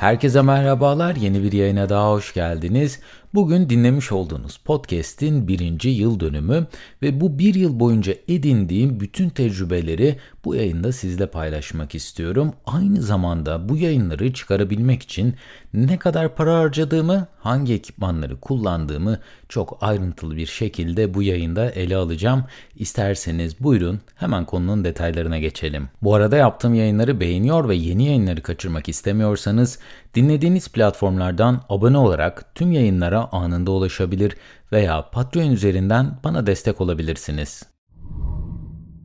Herkese merhabalar, yeni bir yayına daha hoş geldiniz. Bugün dinlemiş olduğunuz podcast'in birinci yıl dönümü ve bu bir yıl boyunca edindiğim bütün tecrübeleri bu yayında sizle paylaşmak istiyorum. Aynı zamanda bu yayınları çıkarabilmek için ne kadar para harcadığımı, hangi ekipmanları kullandığımı çok ayrıntılı bir şekilde bu yayında ele alacağım. İsterseniz buyurun hemen konunun detaylarına geçelim. Bu arada yaptığım yayınları beğeniyor ve yeni yayınları kaçırmak istemiyorsanız dinlediğiniz platformlardan abone olarak tüm yayınlara anında ulaşabilir veya Patreon üzerinden bana destek olabilirsiniz.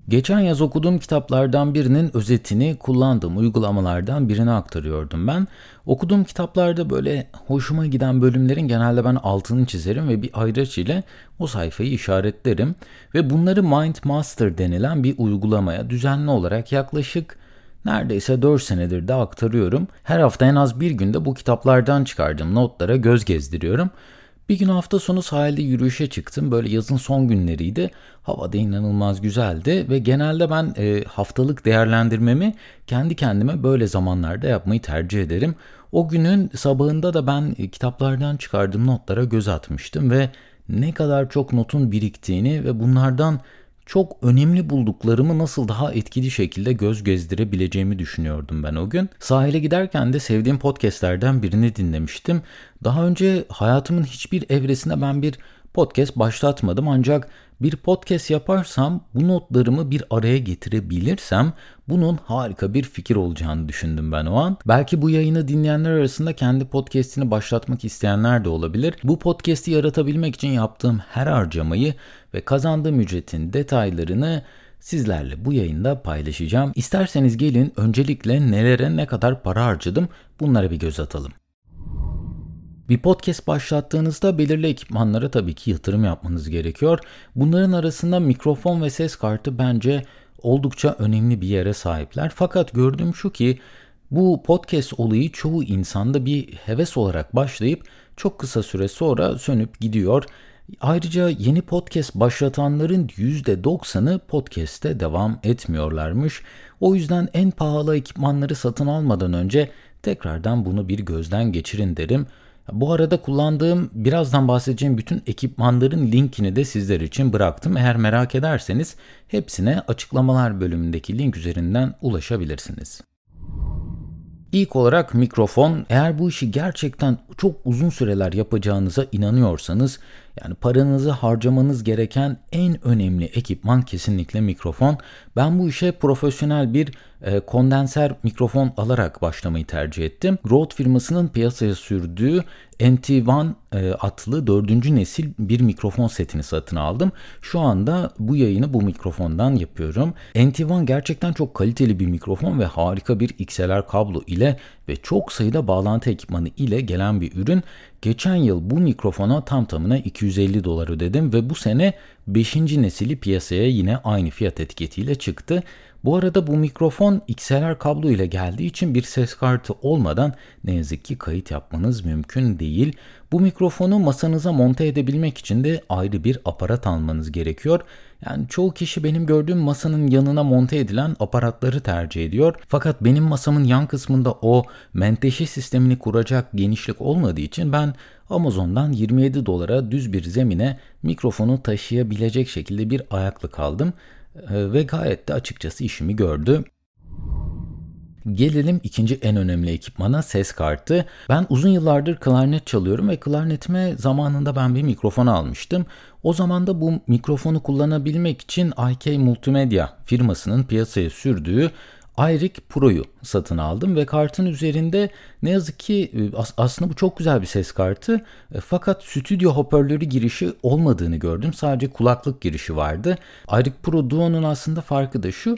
Geçen yaz okuduğum kitaplardan birinin özetini kullandığım uygulamalardan birine aktarıyordum ben. Okuduğum kitaplarda böyle hoşuma giden bölümlerin genelde ben altını çizerim ve bir ayraç ile o sayfayı işaretlerim. Ve bunları Mind Master denilen bir uygulamaya düzenli olarak yaklaşık neredeyse 4 senedir de aktarıyorum. Her hafta en az bir günde bu kitaplardan çıkardığım notlara göz gezdiriyorum. Bir gün hafta sonu sahilde yürüyüşe çıktım. Böyle yazın son günleriydi. Hava da inanılmaz güzeldi ve genelde ben e, haftalık değerlendirmemi kendi kendime böyle zamanlarda yapmayı tercih ederim. O günün sabahında da ben e, kitaplardan çıkardığım notlara göz atmıştım ve ne kadar çok notun biriktiğini ve bunlardan çok önemli bulduklarımı nasıl daha etkili şekilde göz gezdirebileceğimi düşünüyordum ben o gün. Sahile giderken de sevdiğim podcastlerden birini dinlemiştim. Daha önce hayatımın hiçbir evresinde ben bir podcast başlatmadım ancak bir podcast yaparsam bu notlarımı bir araya getirebilirsem bunun harika bir fikir olacağını düşündüm ben o an. Belki bu yayını dinleyenler arasında kendi podcast'ini başlatmak isteyenler de olabilir. Bu podcast'i yaratabilmek için yaptığım her harcamayı ve kazandığım ücretin detaylarını sizlerle bu yayında paylaşacağım. İsterseniz gelin öncelikle nelere ne kadar para harcadım bunlara bir göz atalım. Bir podcast başlattığınızda belirli ekipmanlara tabii ki yatırım yapmanız gerekiyor. Bunların arasında mikrofon ve ses kartı bence oldukça önemli bir yere sahipler. Fakat gördüğüm şu ki bu podcast olayı çoğu insanda bir heves olarak başlayıp çok kısa süre sonra sönüp gidiyor. Ayrıca yeni podcast başlatanların %90'ı podcast'te devam etmiyorlarmış. O yüzden en pahalı ekipmanları satın almadan önce tekrardan bunu bir gözden geçirin derim. Bu arada kullandığım birazdan bahsedeceğim bütün ekipmanların linkini de sizler için bıraktım. Eğer merak ederseniz hepsine açıklamalar bölümündeki link üzerinden ulaşabilirsiniz. İlk olarak mikrofon. Eğer bu işi gerçekten çok uzun süreler yapacağınıza inanıyorsanız yani paranızı harcamanız gereken en önemli ekipman kesinlikle mikrofon. Ben bu işe profesyonel bir e, kondenser mikrofon alarak başlamayı tercih ettim. Rode firmasının piyasaya sürdüğü NT1 e, adlı dördüncü nesil bir mikrofon setini satın aldım. Şu anda bu yayını bu mikrofondan yapıyorum. NT1 gerçekten çok kaliteli bir mikrofon ve harika bir XLR kablo ile ve çok sayıda bağlantı ekipmanı ile gelen bir ürün. Geçen yıl bu mikrofona tam tamına 250 dolar ödedim ve bu sene 5. nesili piyasaya yine aynı fiyat etiketiyle çıktı. Bu arada bu mikrofon XLR kablo ile geldiği için bir ses kartı olmadan ne yazık ki kayıt yapmanız mümkün değil. Bu mikrofonu masanıza monte edebilmek için de ayrı bir aparat almanız gerekiyor. Yani çoğu kişi benim gördüğüm masanın yanına monte edilen aparatları tercih ediyor. Fakat benim masamın yan kısmında o menteşe sistemini kuracak genişlik olmadığı için ben Amazon'dan 27 dolara düz bir zemine mikrofonu taşıyabilecek şekilde bir ayaklık aldım ee, ve gayet de açıkçası işimi gördü. Gelelim ikinci en önemli ekipmana ses kartı. Ben uzun yıllardır klarnet çalıyorum ve klarnetime zamanında ben bir mikrofon almıştım. O zaman da bu mikrofonu kullanabilmek için IK Multimedia firmasının piyasaya sürdüğü iRig Pro'yu satın aldım ve kartın üzerinde ne yazık ki e, aslında bu çok güzel bir ses kartı e, fakat stüdyo hoparlörü girişi olmadığını gördüm. Sadece kulaklık girişi vardı. iRig Pro Duo'nun aslında farkı da şu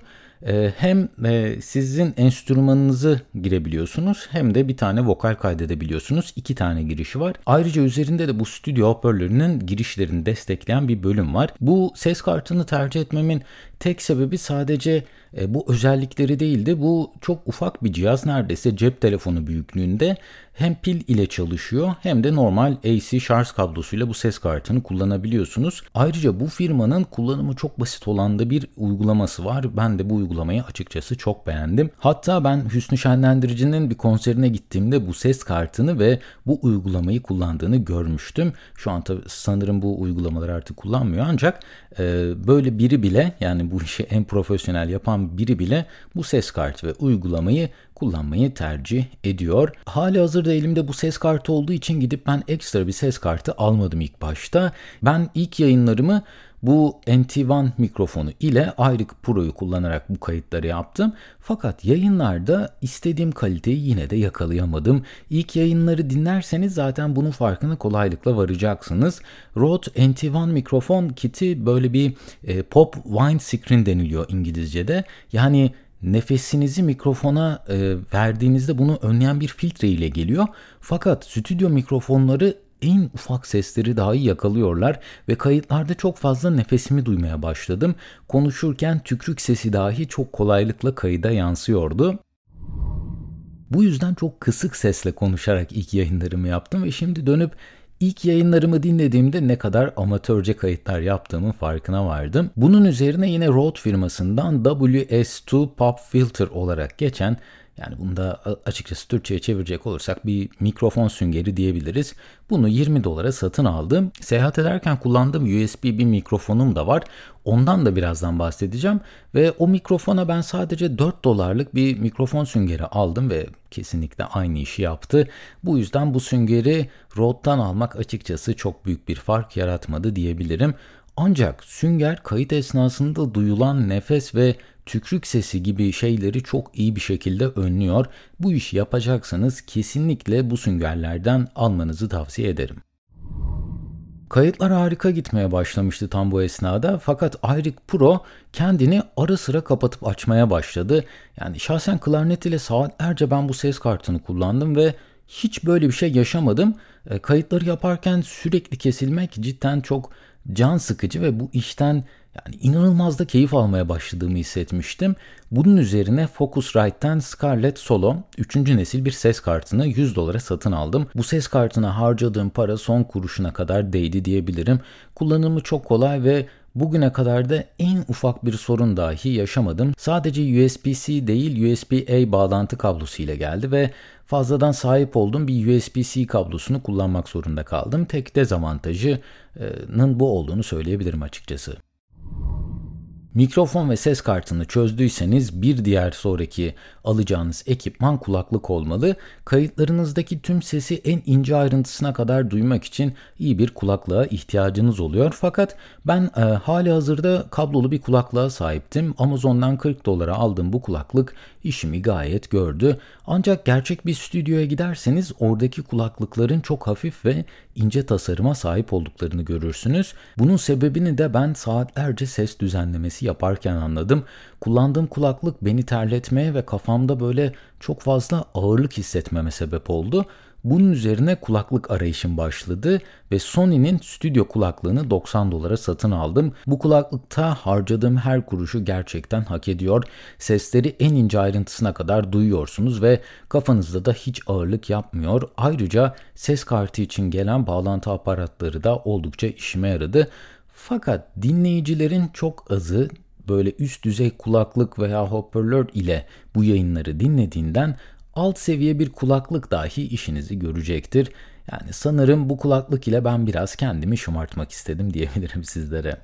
hem e, sizin enstrümanınızı girebiliyorsunuz hem de bir tane vokal kaydedebiliyorsunuz. İki tane girişi var. Ayrıca üzerinde de bu stüdyo hoparlörünün girişlerini destekleyen bir bölüm var. Bu ses kartını tercih etmemin Tek sebebi sadece e, bu özellikleri değildi. Bu çok ufak bir cihaz neredeyse cep telefonu büyüklüğünde hem pil ile çalışıyor hem de normal AC şarj kablosuyla bu ses kartını kullanabiliyorsunuz. Ayrıca bu firmanın kullanımı çok basit olan da bir uygulaması var. Ben de bu uygulamayı açıkçası çok beğendim. Hatta ben Hüsnü Şenlendirici'nin bir konserine gittiğimde bu ses kartını ve bu uygulamayı kullandığını görmüştüm. Şu an tabii sanırım bu uygulamaları artık kullanmıyor ancak e, böyle biri bile yani bu işi en profesyonel yapan biri bile bu ses kartı ve uygulamayı kullanmayı tercih ediyor. Hali hazırda elimde bu ses kartı olduğu için gidip ben ekstra bir ses kartı almadım ilk başta. Ben ilk yayınlarımı bu NT1 mikrofonu ile Ayrık Pro'yu kullanarak bu kayıtları yaptım. Fakat yayınlarda istediğim kaliteyi yine de yakalayamadım. İlk yayınları dinlerseniz zaten bunun farkına kolaylıkla varacaksınız. Rode NT1 mikrofon kiti böyle bir e, pop wine screen deniliyor İngilizce'de. Yani nefesinizi mikrofona e, verdiğinizde bunu önleyen bir filtre ile geliyor. Fakat stüdyo mikrofonları en ufak sesleri dahi yakalıyorlar ve kayıtlarda çok fazla nefesimi duymaya başladım. Konuşurken tükrük sesi dahi çok kolaylıkla kayıda yansıyordu. Bu yüzden çok kısık sesle konuşarak ilk yayınlarımı yaptım ve şimdi dönüp İlk yayınlarımı dinlediğimde ne kadar amatörce kayıtlar yaptığımın farkına vardım. Bunun üzerine yine Rode firmasından WS2 Pop Filter olarak geçen yani bunda açıkçası Türkçe'ye çevirecek olursak bir mikrofon süngeri diyebiliriz. Bunu 20 dolara satın aldım. Seyahat ederken kullandığım USB bir mikrofonum da var. Ondan da birazdan bahsedeceğim. Ve o mikrofona ben sadece 4 dolarlık bir mikrofon süngeri aldım ve kesinlikle aynı işi yaptı. Bu yüzden bu süngeri Rode'dan almak açıkçası çok büyük bir fark yaratmadı diyebilirim. Ancak sünger kayıt esnasında duyulan nefes ve tükrük sesi gibi şeyleri çok iyi bir şekilde önlüyor. Bu işi yapacaksanız kesinlikle bu süngerlerden almanızı tavsiye ederim. Kayıtlar harika gitmeye başlamıştı tam bu esnada fakat Ayrik Pro kendini ara sıra kapatıp açmaya başladı. Yani şahsen klarnet ile saatlerce ben bu ses kartını kullandım ve hiç böyle bir şey yaşamadım. E, kayıtları yaparken sürekli kesilmek cidden çok can sıkıcı ve bu işten yani inanılmaz da keyif almaya başladığımı hissetmiştim. Bunun üzerine Focusrite'den Scarlett Solo 3. nesil bir ses kartını 100 dolara satın aldım. Bu ses kartına harcadığım para son kuruşuna kadar değdi diyebilirim. Kullanımı çok kolay ve Bugüne kadar da en ufak bir sorun dahi yaşamadım. Sadece USB-C değil USB-A bağlantı kablosu ile geldi ve fazladan sahip olduğum bir USB-C kablosunu kullanmak zorunda kaldım. Tek dezavantajının bu olduğunu söyleyebilirim açıkçası. Mikrofon ve ses kartını çözdüyseniz bir diğer sonraki alacağınız ekipman kulaklık olmalı. Kayıtlarınızdaki tüm sesi en ince ayrıntısına kadar duymak için iyi bir kulaklığa ihtiyacınız oluyor. Fakat ben e, hali hazırda kablolu bir kulaklığa sahiptim. Amazon'dan 40 dolara aldığım bu kulaklık işimi gayet gördü. Ancak gerçek bir stüdyoya giderseniz oradaki kulaklıkların çok hafif ve ince tasarıma sahip olduklarını görürsünüz. Bunun sebebini de ben saatlerce ses düzenlemesi yaparken anladım. Kullandığım kulaklık beni terletmeye ve kafamda böyle çok fazla ağırlık hissetmeme sebep oldu. Bunun üzerine kulaklık arayışım başladı ve Sony'nin stüdyo kulaklığını 90 dolara satın aldım. Bu kulaklıkta harcadığım her kuruşu gerçekten hak ediyor. Sesleri en ince ayrıntısına kadar duyuyorsunuz ve kafanızda da hiç ağırlık yapmıyor. Ayrıca ses kartı için gelen bağlantı aparatları da oldukça işime yaradı. Fakat dinleyicilerin çok azı böyle üst düzey kulaklık veya hoparlör ile bu yayınları dinlediğinden alt seviye bir kulaklık dahi işinizi görecektir. Yani sanırım bu kulaklık ile ben biraz kendimi şımartmak istedim diyebilirim sizlere.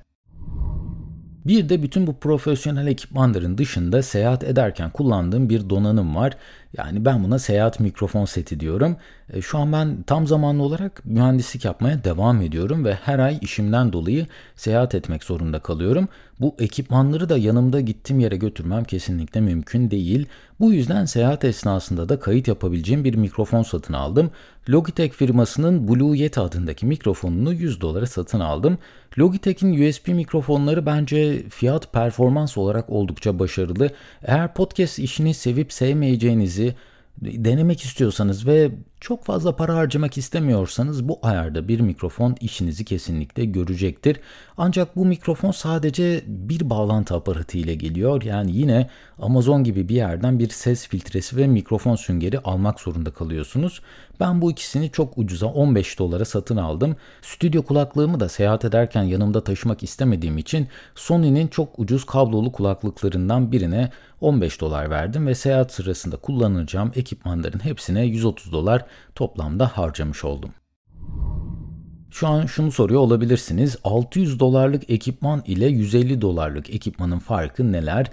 Bir de bütün bu profesyonel ekipmanların dışında seyahat ederken kullandığım bir donanım var. Yani ben buna seyahat mikrofon seti diyorum. E, şu an ben tam zamanlı olarak mühendislik yapmaya devam ediyorum ve her ay işimden dolayı seyahat etmek zorunda kalıyorum. Bu ekipmanları da yanımda gittiğim yere götürmem kesinlikle mümkün değil. Bu yüzden seyahat esnasında da kayıt yapabileceğim bir mikrofon satın aldım. Logitech firmasının Blue Yeti adındaki mikrofonunu 100 dolara satın aldım. Logitech'in USB mikrofonları bence fiyat performans olarak oldukça başarılı. Eğer podcast işini sevip sevmeyeceğinizi denemek istiyorsanız ve çok fazla para harcamak istemiyorsanız bu ayarda bir mikrofon işinizi kesinlikle görecektir. Ancak bu mikrofon sadece bir bağlantı aparatı ile geliyor. Yani yine Amazon gibi bir yerden bir ses filtresi ve mikrofon süngeri almak zorunda kalıyorsunuz. Ben bu ikisini çok ucuza 15 dolara satın aldım. Stüdyo kulaklığımı da seyahat ederken yanımda taşımak istemediğim için Sony'nin çok ucuz kablolu kulaklıklarından birine 15 dolar verdim ve seyahat sırasında kullanacağım ekipmanların hepsine 130 dolar toplamda harcamış oldum. Şu an şunu soruyor olabilirsiniz. 600 dolarlık ekipman ile 150 dolarlık ekipmanın farkı neler?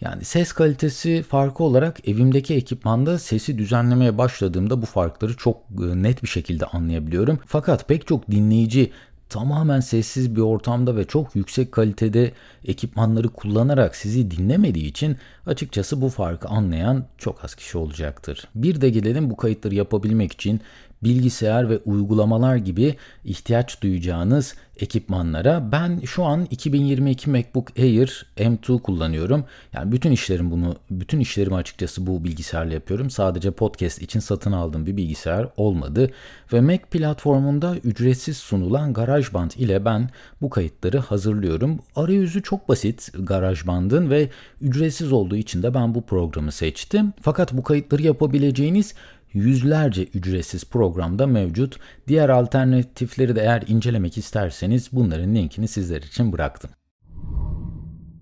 Yani ses kalitesi farkı olarak evimdeki ekipmanda sesi düzenlemeye başladığımda bu farkları çok e, net bir şekilde anlayabiliyorum. Fakat pek çok dinleyici tamamen sessiz bir ortamda ve çok yüksek kalitede ekipmanları kullanarak sizi dinlemediği için açıkçası bu farkı anlayan çok az kişi olacaktır. Bir de gelelim bu kayıtları yapabilmek için bilgisayar ve uygulamalar gibi ihtiyaç duyacağınız ekipmanlara. Ben şu an 2022 MacBook Air M2 kullanıyorum. Yani bütün işlerim bunu, bütün işlerimi açıkçası bu bilgisayarla yapıyorum. Sadece podcast için satın aldığım bir bilgisayar olmadı. Ve Mac platformunda ücretsiz sunulan GarageBand ile ben bu kayıtları hazırlıyorum. Arayüzü çok basit GarageBand'ın ve ücretsiz olduğu için de ben bu programı seçtim. Fakat bu kayıtları yapabileceğiniz yüzlerce ücretsiz programda mevcut. Diğer alternatifleri de eğer incelemek isterseniz bunların linkini sizler için bıraktım.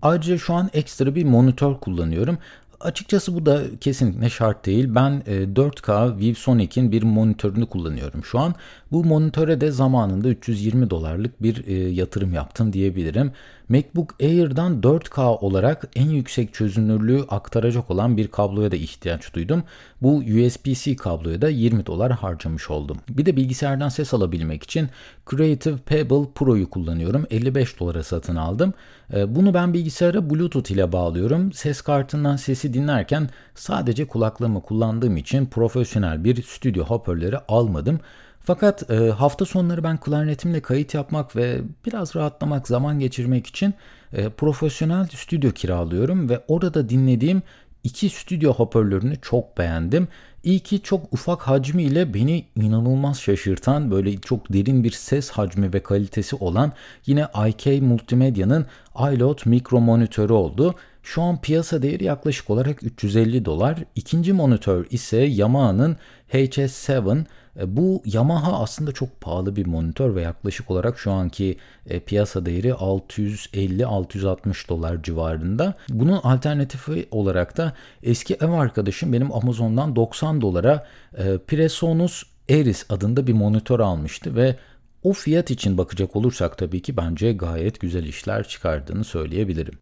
Ayrıca şu an ekstra bir monitör kullanıyorum. Açıkçası bu da kesinlikle şart değil. Ben 4K e, ViewSonic'in bir monitörünü kullanıyorum şu an. Bu monitöre de zamanında 320 dolarlık bir e, yatırım yaptım diyebilirim. MacBook Air'dan 4K olarak en yüksek çözünürlüğü aktaracak olan bir kabloya da ihtiyaç duydum. Bu USB-C kabloya da 20 dolar harcamış oldum. Bir de bilgisayardan ses alabilmek için Creative Pebble Pro'yu kullanıyorum. 55 dolara satın aldım. E, bunu ben bilgisayara Bluetooth ile bağlıyorum. Ses kartından sesi dinlerken sadece kulaklığımı kullandığım için profesyonel bir stüdyo hoparlörü almadım. Fakat e, hafta sonları ben klarnetimle kayıt yapmak ve biraz rahatlamak, zaman geçirmek için e, profesyonel stüdyo kiralıyorum ve orada dinlediğim iki stüdyo hoparlörünü çok beğendim. İlki çok ufak hacmiyle beni inanılmaz şaşırtan böyle çok derin bir ses hacmi ve kalitesi olan yine IK Multimedya'nın iLoud mikro monitörü oldu. Şu an piyasa değeri yaklaşık olarak 350 dolar. İkinci monitör ise Yamaha'nın HS7 e, bu Yamaha aslında çok pahalı bir monitör ve yaklaşık olarak şu anki e, piyasa değeri 650-660 dolar civarında. Bunun alternatifi olarak da eski ev arkadaşım benim Amazon'dan 90 dolara e, Presonus Eris adında bir monitör almıştı ve o fiyat için bakacak olursak tabii ki bence gayet güzel işler çıkardığını söyleyebilirim.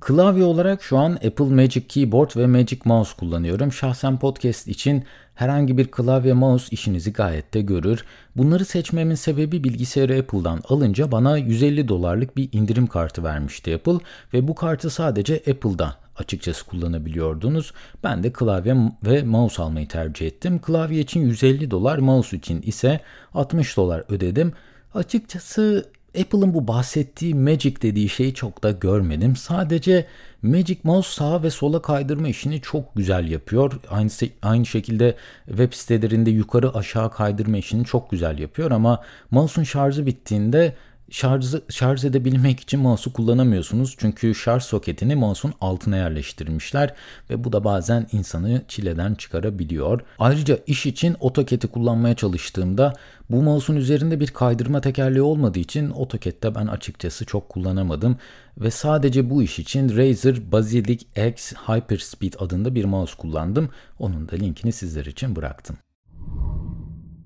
Klavye olarak şu an Apple Magic Keyboard ve Magic Mouse kullanıyorum. Şahsen podcast için herhangi bir klavye mouse işinizi gayet de görür. Bunları seçmemin sebebi bilgisayarı Apple'dan alınca bana 150 dolarlık bir indirim kartı vermişti Apple ve bu kartı sadece Apple'da açıkçası kullanabiliyordunuz. Ben de klavye ve mouse almayı tercih ettim. Klavye için 150 dolar, mouse için ise 60 dolar ödedim. Açıkçası Apple'ın bu bahsettiği Magic dediği şeyi çok da görmedim. Sadece Magic Mouse sağa ve sola kaydırma işini çok güzel yapıyor. Aynı, aynı şekilde web sitelerinde yukarı aşağı kaydırma işini çok güzel yapıyor ama mouse'un şarjı bittiğinde şarj, şarj edebilmek için mouse'u kullanamıyorsunuz. Çünkü şarj soketini mouse'un altına yerleştirmişler ve bu da bazen insanı çileden çıkarabiliyor. Ayrıca iş için AutoCAD'i kullanmaya çalıştığımda bu mouse'un üzerinde bir kaydırma tekerleği olmadığı için AutoCAD'de ben açıkçası çok kullanamadım ve sadece bu iş için Razer Basilisk X Hyperspeed adında bir mouse kullandım. Onun da linkini sizler için bıraktım.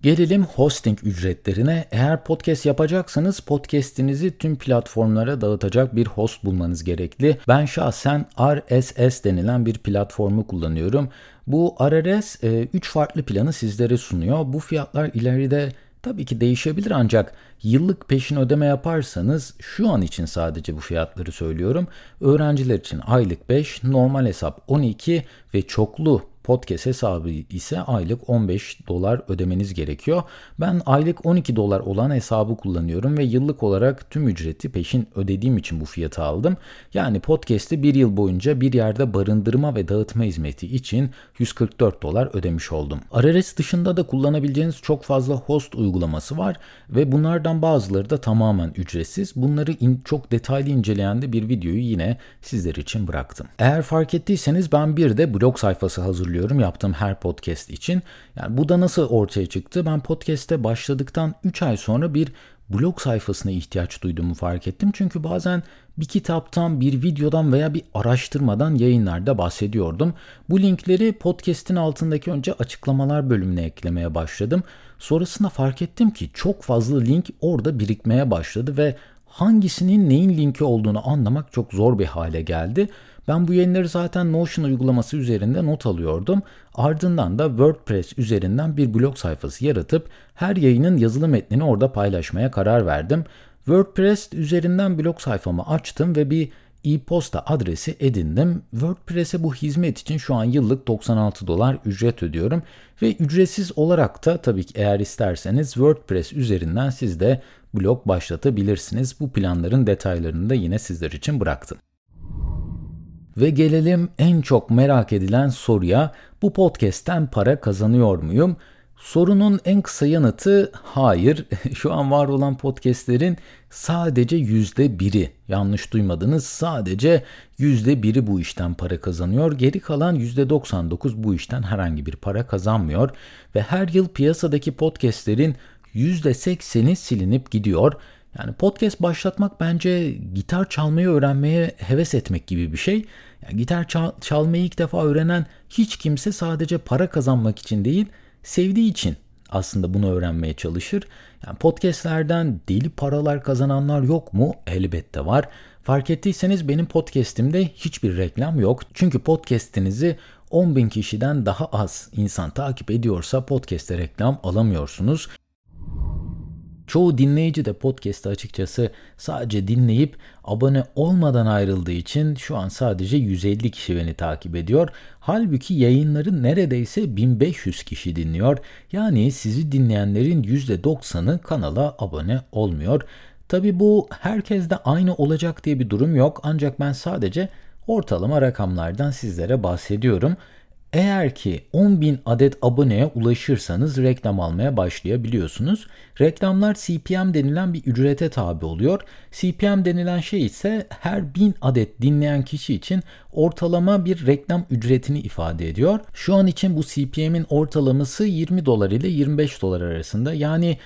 Gelelim hosting ücretlerine. Eğer podcast yapacaksanız podcast'inizi tüm platformlara dağıtacak bir host bulmanız gerekli. Ben şahsen RSS denilen bir platformu kullanıyorum. Bu RSS 3 e, farklı planı sizlere sunuyor. Bu fiyatlar ileride Tabii ki değişebilir ancak yıllık peşin ödeme yaparsanız şu an için sadece bu fiyatları söylüyorum. Öğrenciler için aylık 5, normal hesap 12 ve çoklu podcast hesabı ise aylık 15 dolar ödemeniz gerekiyor. Ben aylık 12 dolar olan hesabı kullanıyorum ve yıllık olarak tüm ücreti peşin ödediğim için bu fiyatı aldım. Yani podcast'i bir yıl boyunca bir yerde barındırma ve dağıtma hizmeti için 144 dolar ödemiş oldum. RRS dışında da kullanabileceğiniz çok fazla host uygulaması var ve bunlardan bazıları da tamamen ücretsiz. Bunları in, çok detaylı inceleyen de bir videoyu yine sizler için bıraktım. Eğer fark ettiyseniz ben bir de blog sayfası hazırlıyorum yaptığım her podcast için. Yani bu da nasıl ortaya çıktı? Ben podcast'te başladıktan 3 ay sonra bir blog sayfasına ihtiyaç duyduğumu fark ettim. Çünkü bazen bir kitaptan, bir videodan veya bir araştırmadan yayınlarda bahsediyordum. Bu linkleri podcast'in altındaki önce açıklamalar bölümüne eklemeye başladım. Sonrasında fark ettim ki çok fazla link orada birikmeye başladı ve hangisinin neyin linki olduğunu anlamak çok zor bir hale geldi. Ben bu yayınları zaten Notion uygulaması üzerinde not alıyordum. Ardından da WordPress üzerinden bir blog sayfası yaratıp her yayının yazılı metnini orada paylaşmaya karar verdim. WordPress üzerinden blog sayfamı açtım ve bir e-posta adresi edindim. WordPress'e bu hizmet için şu an yıllık 96 dolar ücret ödüyorum ve ücretsiz olarak da tabii ki eğer isterseniz WordPress üzerinden siz de blog başlatabilirsiniz. Bu planların detaylarını da yine sizler için bıraktım. Ve gelelim en çok merak edilen soruya. Bu podcast'ten para kazanıyor muyum? Sorunun en kısa yanıtı hayır. Şu an var olan podcastlerin sadece yüzde biri, yanlış duymadınız sadece yüzde biri bu işten para kazanıyor. Geri kalan yüzde 99 bu işten herhangi bir para kazanmıyor. Ve her yıl piyasadaki podcastlerin yüzde 80'i silinip gidiyor. Yani podcast başlatmak bence gitar çalmayı öğrenmeye heves etmek gibi bir şey. Yani gitar çal- çalmayı ilk defa öğrenen hiç kimse sadece para kazanmak için değil, sevdiği için aslında bunu öğrenmeye çalışır. Yani podcastlerden deli paralar kazananlar yok mu? Elbette var. Fark ettiyseniz benim podcastimde hiçbir reklam yok. Çünkü podcastinizi 10 bin kişiden daha az insan takip ediyorsa podcast'te reklam alamıyorsunuz. Çoğu dinleyici de podcast'ı açıkçası sadece dinleyip abone olmadan ayrıldığı için şu an sadece 150 kişi beni takip ediyor. Halbuki yayınları neredeyse 1500 kişi dinliyor. Yani sizi dinleyenlerin %90'ı kanala abone olmuyor. Tabi bu herkeste aynı olacak diye bir durum yok ancak ben sadece ortalama rakamlardan sizlere bahsediyorum. Eğer ki 10.000 adet aboneye ulaşırsanız reklam almaya başlayabiliyorsunuz. Reklamlar CPM denilen bir ücrete tabi oluyor. CPM denilen şey ise her 1000 adet dinleyen kişi için ortalama bir reklam ücretini ifade ediyor. Şu an için bu CPM'in ortalaması 20 dolar ile 25 dolar arasında. Yani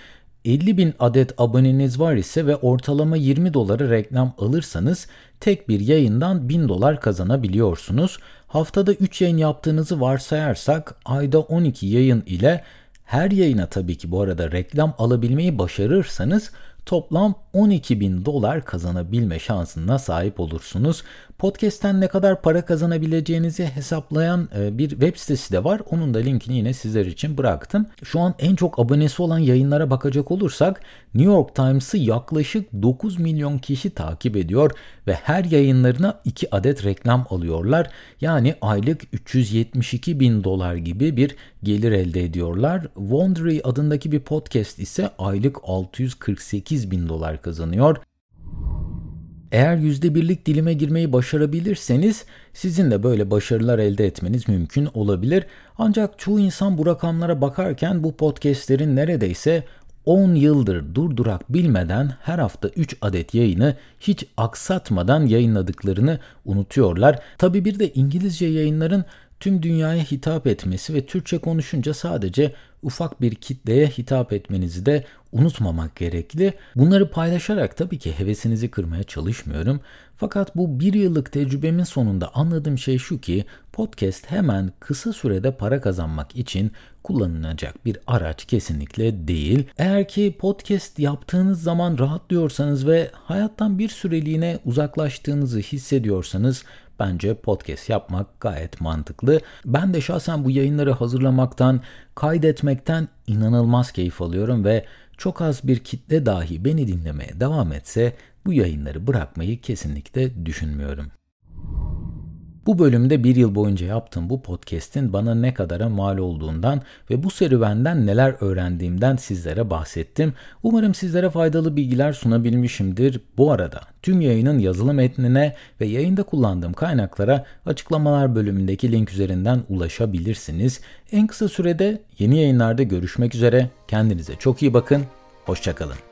50 bin adet aboneniz var ise ve ortalama 20 dolara reklam alırsanız tek bir yayından 1000 dolar kazanabiliyorsunuz. Haftada 3 yayın yaptığınızı varsayarsak ayda 12 yayın ile her yayına tabii ki bu arada reklam alabilmeyi başarırsanız toplam 12 bin dolar kazanabilme şansına sahip olursunuz. Podcast'ten ne kadar para kazanabileceğinizi hesaplayan e, bir web sitesi de var. Onun da linkini yine sizler için bıraktım. Şu an en çok abonesi olan yayınlara bakacak olursak New York Times'ı yaklaşık 9 milyon kişi takip ediyor ve her yayınlarına 2 adet reklam alıyorlar. Yani aylık 372 bin dolar gibi bir gelir elde ediyorlar. Wondery adındaki bir podcast ise aylık 648 bin dolar kazanıyor. Eğer %1'lik dilime girmeyi başarabilirseniz sizin de böyle başarılar elde etmeniz mümkün olabilir. Ancak çoğu insan bu rakamlara bakarken bu podcastlerin neredeyse 10 yıldır durdurak bilmeden her hafta 3 adet yayını hiç aksatmadan yayınladıklarını unutuyorlar. Tabi bir de İngilizce yayınların tüm dünyaya hitap etmesi ve Türkçe konuşunca sadece ufak bir kitleye hitap etmenizi de unutmamak gerekli. Bunları paylaşarak tabii ki hevesinizi kırmaya çalışmıyorum. Fakat bu bir yıllık tecrübemin sonunda anladığım şey şu ki podcast hemen kısa sürede para kazanmak için kullanılacak bir araç kesinlikle değil. Eğer ki podcast yaptığınız zaman rahatlıyorsanız ve hayattan bir süreliğine uzaklaştığınızı hissediyorsanız Bence podcast yapmak gayet mantıklı. Ben de şahsen bu yayınları hazırlamaktan, kaydetmekten inanılmaz keyif alıyorum ve çok az bir kitle dahi beni dinlemeye devam etse bu yayınları bırakmayı kesinlikle düşünmüyorum. Bu bölümde bir yıl boyunca yaptığım bu podcast'in bana ne kadara mal olduğundan ve bu serüvenden neler öğrendiğimden sizlere bahsettim. Umarım sizlere faydalı bilgiler sunabilmişimdir. Bu arada tüm yayının yazılı metnine ve yayında kullandığım kaynaklara açıklamalar bölümündeki link üzerinden ulaşabilirsiniz. En kısa sürede yeni yayınlarda görüşmek üzere. Kendinize çok iyi bakın. Hoşçakalın.